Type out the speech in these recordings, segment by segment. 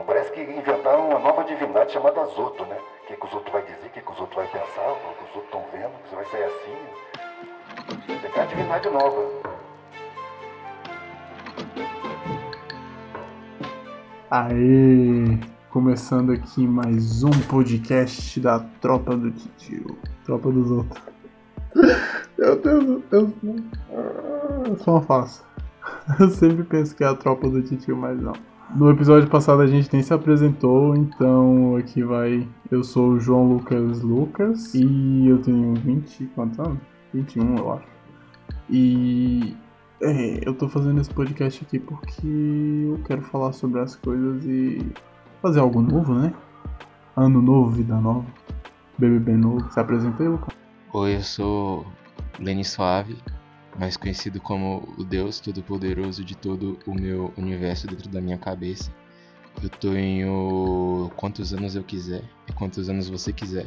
não. Parece que inventaram uma nova divindade chamada Zoto, né? O que, que os outros vai dizer, o que, que os outros vai pensar, o que os outros estão vendo, que você vai sair assim. Tem que uma divindade nova. Aê! Começando aqui mais um podcast da Tropa do Titio. Tropa dos outros. Meu Deus, eu, eu sou uma farsa. Eu sempre penso que é a Tropa do Titio, mas não. No episódio passado a gente nem se apresentou, então aqui vai. Eu sou o João Lucas Lucas e eu tenho 20. quantos anos? 21, eu acho. E é, eu tô fazendo esse podcast aqui porque eu quero falar sobre as coisas e fazer algo novo, né? Ano novo, vida nova, BBB novo. Se apresenta aí, Lucas. Oi, eu sou Lenny Suave, mais conhecido como o Deus Todo-Poderoso de todo o meu universo dentro da minha cabeça. Eu tenho quantos anos eu quiser e quantos anos você quiser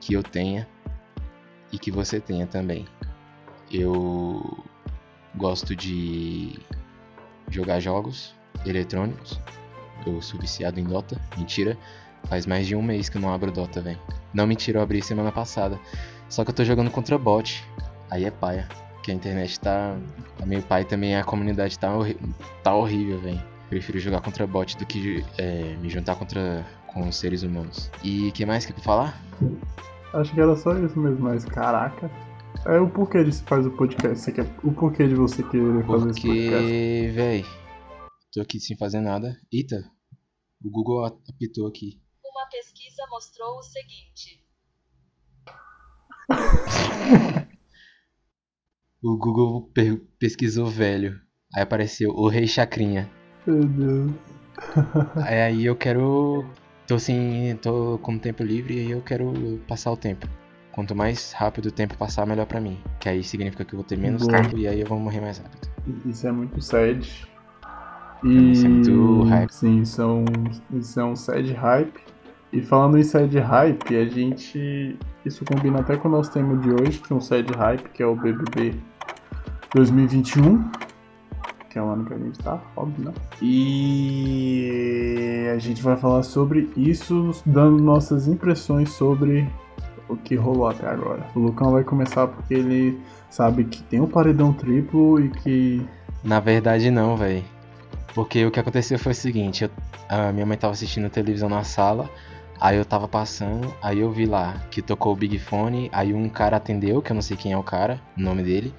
que eu tenha e que você tenha também. Eu gosto de jogar jogos eletrônicos. Eu sou viciado em Dota. Mentira. Faz mais de um mês que eu não abro Dota, velho. Não, mentira, eu abri semana passada. Só que eu tô jogando contra bot. Aí é paia. Que a internet tá, tá meio pai também. A comunidade tá, horri tá horrível, velho. Prefiro jogar contra bot do que é, me juntar contra com os seres humanos. E que mais que pra falar? Acho que era só isso mesmo, mas caraca. É o porquê de se faz o podcast. Você quer, o porquê de você querer fazer esse podcast? Porque, véi, tô aqui sem fazer nada. Eita, o Google apitou aqui. Uma pesquisa mostrou o seguinte. O Google pesquisou velho. Aí apareceu o Rei Chacrinha. Meu Deus. Aí, eu quero. Tô assim, tô com tempo livre e eu quero passar o tempo. Quanto mais rápido o tempo passar, melhor pra mim. Que aí significa que eu vou ter menos Boa. tempo e aí eu vou morrer mais rápido. Isso é muito sad. Isso é muito hype. Sim, isso é, um, isso é um sad hype. E falando em sad hype, a gente. Isso combina até com o nosso tema de hoje, que é um sad hype, que é o BBB 2021. Que é o ano que a gente tá, óbvio, né? E a gente vai falar sobre isso, dando nossas impressões sobre o que rolou até agora. O Lucão vai começar porque ele sabe que tem um paredão triplo e que. Na verdade, não, velho. Porque o que aconteceu foi o seguinte: eu- a minha mãe tava assistindo televisão na sala, aí eu tava passando, aí eu vi lá que tocou o Big Fone, aí um cara atendeu, que eu não sei quem é o cara, o nome dele.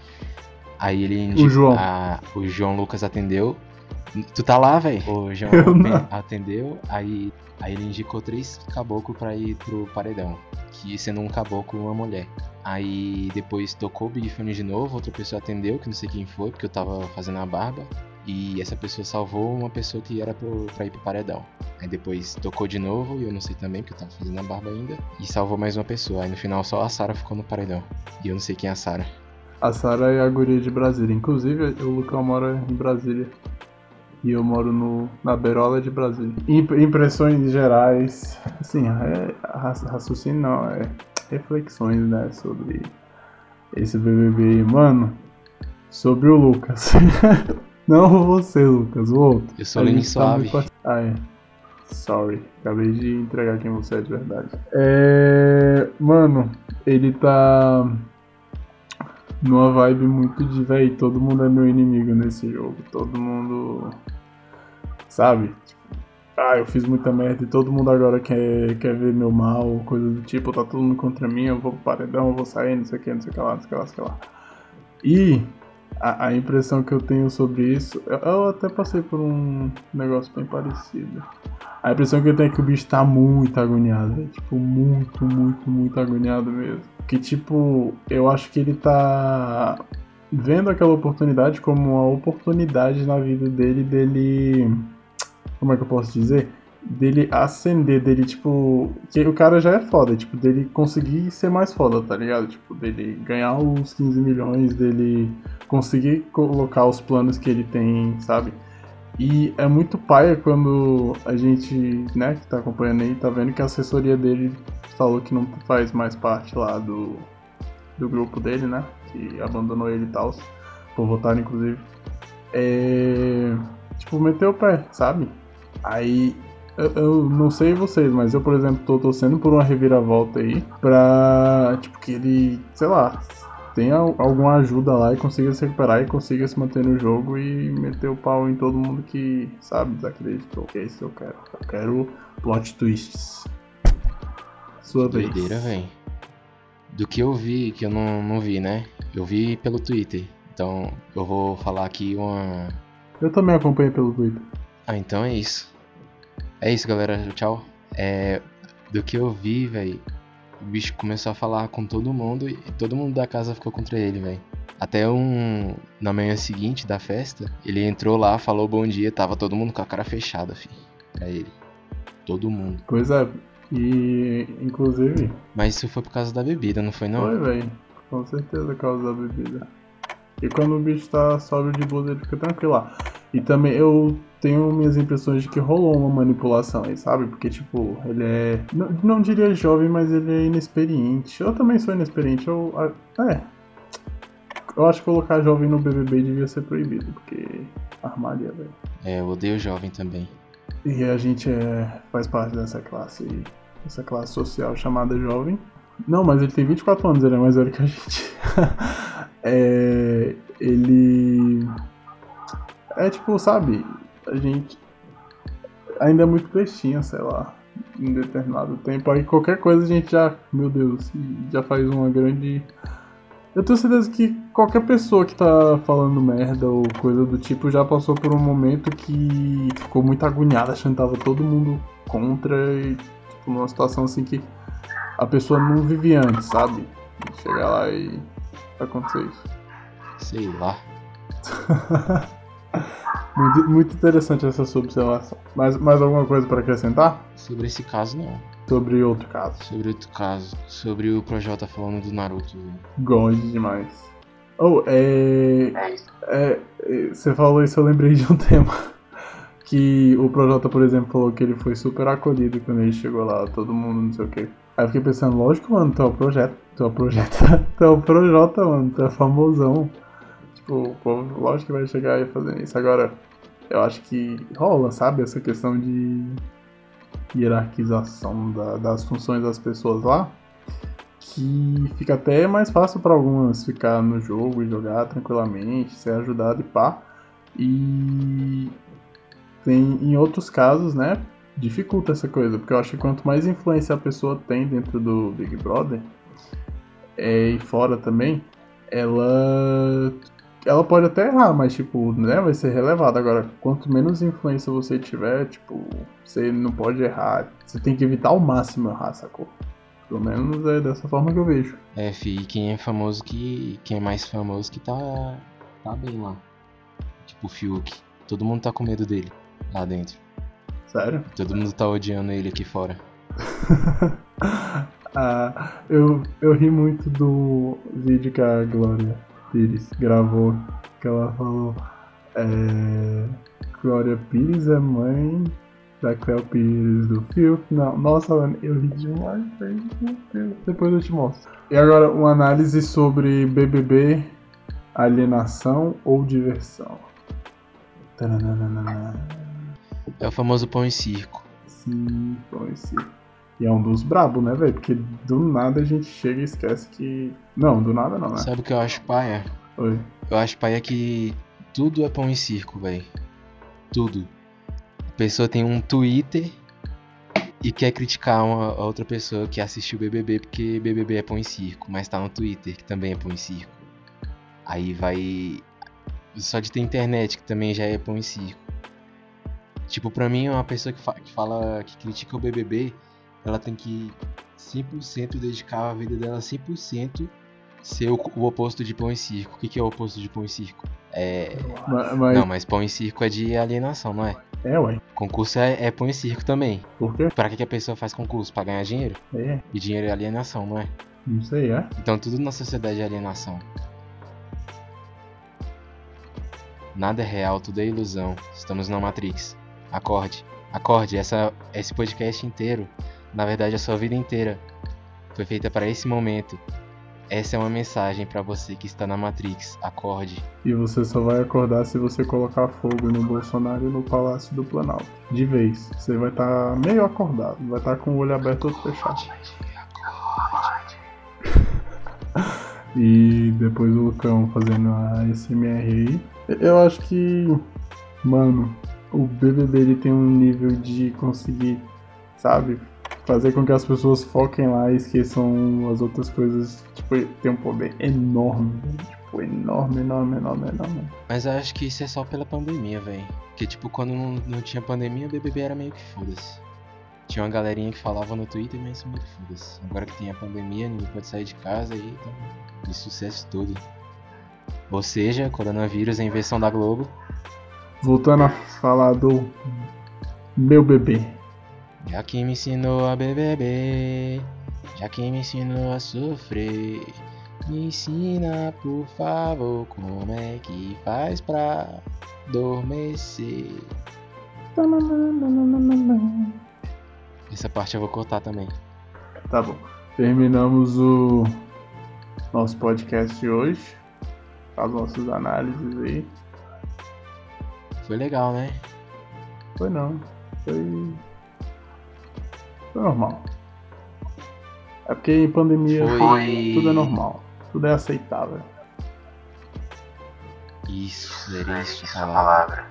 Aí ele indi- João. a- o João Lucas atendeu. Tu tá lá, velho? O João atendeu, aí, aí ele indicou três caboclos pra ir pro paredão. Que sendo um caboclo uma mulher. Aí depois tocou o Big Fone de novo, outra pessoa atendeu, que não sei quem foi, porque eu tava fazendo a barba. E essa pessoa salvou uma pessoa que era pra ir pro paredão. Aí depois tocou de novo, e eu não sei também, porque eu tava fazendo a barba ainda. E salvou mais uma pessoa. Aí no final só a Sarah ficou no paredão. E eu não sei quem é a Sarah. A Sara é a guria de Brasília. Inclusive, o Lucão mora em Brasília. E eu moro no, na Berola de Brasília. Imp- impressões gerais. Assim, é, raci- raciocínio não, é reflexões, né? Sobre esse BBB. Mano, sobre o Lucas. não você, Lucas, o outro. Eu sou gente tá Suave. muito- Ah, é. Sorry. Acabei de entregar quem você é de verdade. É. Mano, ele tá. Numa vibe muito de, véi, todo mundo é meu inimigo nesse jogo. Todo mundo. Sabe? Ah, eu fiz muita merda e todo mundo agora quer, quer ver meu mal, coisa do tipo, tá todo mundo contra mim, eu vou pro paredão, eu vou sair, não sei o que, não sei o que lá, não sei o que lá, não sei o que lá. E a, a impressão que eu tenho sobre isso, eu, eu até passei por um negócio bem parecido. A impressão que eu tenho é que o bicho tá muito agoniado, tipo, muito, muito, muito agoniado mesmo. Que tipo, eu acho que ele tá vendo aquela oportunidade como uma oportunidade na vida dele, dele. Como é que eu posso dizer? Dele ascender, dele, tipo. Que o cara já é foda, tipo, dele conseguir ser mais foda, tá ligado? Tipo, dele ganhar os 15 milhões, dele conseguir colocar os planos que ele tem, sabe? E é muito paia quando a gente, né, que tá acompanhando aí, tá vendo que a assessoria dele falou que não faz mais parte lá do, do grupo dele, né? Que abandonou ele e tal, por votar inclusive. É. Tipo, meteu o pé, sabe? Aí eu, eu não sei vocês, mas eu, por exemplo, tô torcendo por uma reviravolta aí pra, tipo, que ele, sei lá, tenha alguma ajuda lá e consiga se recuperar e consiga se manter no jogo e meter o pau em todo mundo que, sabe, desacreditou. Que é isso que eu quero. Eu quero plot twists. Sua vez. Doideira, velho. Do que eu vi, que eu não, não vi, né? Eu vi pelo Twitter. Então eu vou falar aqui uma. Eu também acompanhei pelo Twitter. Ah, então é isso. É isso, galera. Tchau. É. Do que eu vi, velho. O bicho começou a falar com todo mundo e todo mundo da casa ficou contra ele, velho. Até um. Na manhã seguinte da festa, ele entrou lá, falou bom dia, tava todo mundo com a cara fechada, filho. Pra ele. Todo mundo. Pois é, e inclusive. Mas isso foi por causa da bebida, não foi não? Foi, velho. Com certeza por causa da bebida. E quando o bicho tá sóbrio de boa, ele fica tranquilo lá. E também eu tenho minhas impressões de que rolou uma manipulação aí, sabe? Porque, tipo, ele é. Não, não diria jovem, mas ele é inexperiente. Eu também sou inexperiente. Eu. É. Eu acho que colocar jovem no BBB devia ser proibido, porque armaria, velho. É, eu odeio jovem também. E a gente é, faz parte dessa classe, essa classe social chamada jovem. Não, mas ele tem 24 anos, ele é mais velho que a gente. é, ele. É tipo, sabe, a gente ainda é muito bestinha, sei lá, em determinado tempo. Aí qualquer coisa a gente já, meu Deus, já faz uma grande. Eu tenho certeza que qualquer pessoa que tá falando merda ou coisa do tipo já passou por um momento que ficou muito agoniada, achando que tava todo mundo contra e, tipo, numa situação assim que a pessoa não vivia antes, sabe? Chegar lá e acontecer isso. Sei lá. muito, muito interessante essa sua observação. Mais, mais alguma coisa para acrescentar? Sobre esse caso, não. Sobre outro caso. Sobre outro caso. Sobre o Projota falando do Naruto. Gosto demais. Oh, é, é, é. Você falou isso, eu lembrei de um tema. Que o Projota, por exemplo, falou que ele foi super acolhido quando ele chegou lá, todo mundo, não sei o que. Aí eu fiquei pensando, lógico, mano, tu é o projeto, tu é o projeto, tu é o Projota, mano, tu é famosão. Tipo, o povo, lógico que vai chegar aí fazendo isso. Agora, eu acho que rola, sabe, essa questão de hierarquização da, das funções das pessoas lá, que fica até mais fácil para algumas ficar no jogo e jogar tranquilamente, ser ajudado e pá. E tem em outros casos, né, dificulta essa coisa, porque eu acho que quanto mais influência a pessoa tem dentro do Big Brother é, e fora também, ela ela pode até errar, mas tipo, né, vai ser relevado. Agora, quanto menos influência você tiver, tipo, você não pode errar. Você tem que evitar ao máximo errar, sacou? Pelo menos é dessa forma que eu vejo. É, fi, quem é famoso que. Quem é mais famoso que tá. tá bem lá. Tipo o Fiuk. Todo mundo tá com medo dele lá dentro. Sério? Todo mundo tá odiando ele aqui fora. ah, eu, eu ri muito do vídeo que a Glória Pires gravou, que ela falou é, Glória Pires é mãe da Cleo Pires do Phil. Não, nossa, eu ri demais, velho. Depois eu te mostro. E agora uma análise sobre BBB, alienação ou diversão. É o famoso pão e circo. Sim, pão e circo. E é um dos brabos, né, velho? Porque do nada a gente chega e esquece que. Não, do nada não, né? Sabe o que eu acho paia? Oi. Eu acho paia que tudo é pão e circo, velho. Tudo. A pessoa tem um Twitter e quer criticar uma a outra pessoa que assistiu BBB porque BBB é pão e circo, mas tá no Twitter que também é pão e circo. Aí vai. Só de ter internet que também já é pão e circo. Tipo, pra mim, uma pessoa que, fa que fala que critica o BBB ela tem que 100% dedicar a vida dela 100% ser o, o, oposto de pão e circo. O que, que é o oposto de pão e circo? É. Mas, Não, mas pão e circo é de alienação, não é? É, ué. Concurso é, é pão e circo também. Por quê? Pra que, que a pessoa faz concurso? Pra ganhar dinheiro? É. E dinheiro é alienação, não é? Não sei, é? Então tudo na sociedade é alienação. Nada é real, tudo é ilusão. Estamos na Matrix. Acorde. Acorde, essa, esse podcast inteiro na verdade, a sua vida inteira foi feita para esse momento. Essa é uma mensagem pra você que está na Matrix. Acorde. E você só vai acordar se você colocar fogo no Bolsonaro e no Palácio do Planalto. De vez. Você vai estar meio acordado. Vai estar com o olho aberto ou fechado. E depois o Lucão fazendo a SMR aí. Eu acho que, mano, o BBB ele tem um nível de conseguir, sabe, fazer com que as pessoas foquem lá e esqueçam as outras coisas. Tipo, tem um poder enorme, tipo, enorme, enorme, enorme, enorme. Mas eu acho que isso é só pela pandemia, velho. Porque, tipo, quando não, não tinha pandemia, o BBB era meio que foda-se. Tinha uma galerinha que falava no Twitter, mas meio que foda-se. Agora que tem a pandemia, ninguém pode sair de casa e então, de sucesso todo. Ou seja, coronavírus é invenção da Globo. Voltando a falar do meu bebê. Já que me ensinou a beber, já que me ensinou a sofrer, me ensina, por favor, como é que faz pra adormecer. Essa parte eu vou cortar também. Tá bom. Terminamos o nosso podcast de hoje. As nossas análises aí. Foi legal, né? Foi não. Foi. Foi normal. É porque em pandemia Foi- tudo é normal. Tudo é aceitável. Isso, era isso a palavra.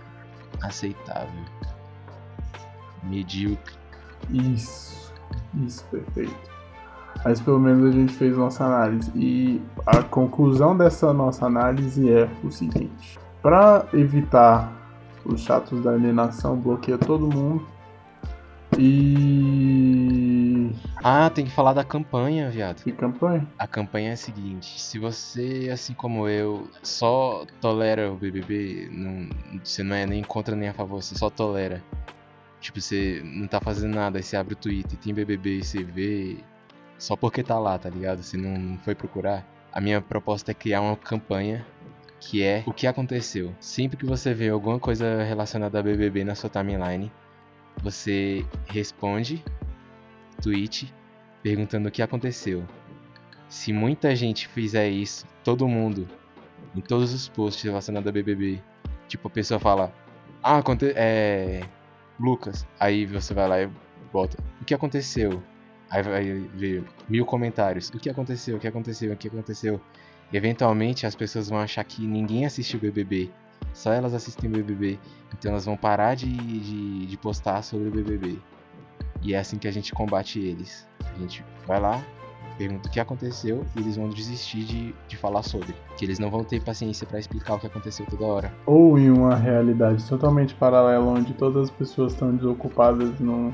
Aceitável. Medíocre. Isso. Isso, perfeito. Mas pelo menos a gente fez nossa análise. E a conclusão dessa nossa análise é o seguinte: para evitar os chatos da alienação, bloqueia todo mundo. E. Ah, tem que falar da campanha, viado. Que campanha? A campanha é a seguinte: se você, assim como eu, só tolera o BBB, não, você não é nem contra nem a favor, você só tolera. Tipo, você não tá fazendo nada, aí você abre o Twitter, tem BBB e você vê só porque tá lá, tá ligado? Você não, não foi procurar. A minha proposta é criar uma campanha que é o que aconteceu. Sempre que você vê alguma coisa relacionada a BBB na sua timeline, você responde tweet perguntando o que aconteceu. Se muita gente fizer isso, todo mundo, em todos os posts relacionados a BBB, tipo a pessoa fala, ah, é. Lucas, aí você vai lá e bota, o que aconteceu? Aí vai ver mil comentários, o que aconteceu, o que aconteceu, o que aconteceu. Eventualmente as pessoas vão achar que ninguém assistiu BBB, só elas assistem BBB, então elas vão parar de, de, de postar sobre o BBB. E é assim que a gente combate eles. A gente vai lá, pergunta o que aconteceu e eles vão desistir de, de falar sobre. Que eles não vão ter paciência pra explicar o que aconteceu toda hora. Ou em uma realidade totalmente paralela, onde todas as pessoas estão desocupadas num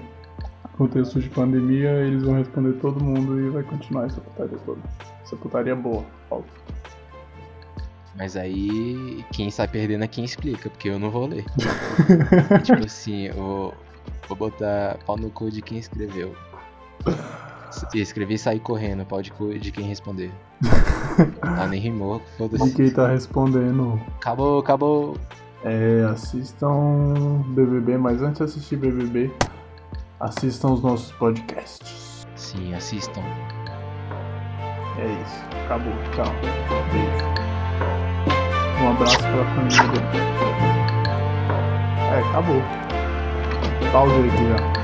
contexto de pandemia, eles vão responder todo mundo e vai continuar essa putaria toda. Essa putaria boa, óbvio. Mas aí quem sai perdendo é quem explica, porque eu não vou ler. tipo assim, eu vou, vou botar pau no cu de quem escreveu. Se escrever e sair correndo, pau de cu de quem responder. Ah, nem rimou, foda-se. quem tá respondendo Acabou, acabou. é assistam BBB, mas antes de assistir BBB, assistam os nossos podcasts. Sim, assistam. É isso. Acabou. Tchau. Beijo. Um abraço pra família dele. É, acabou. Pausa aqui já.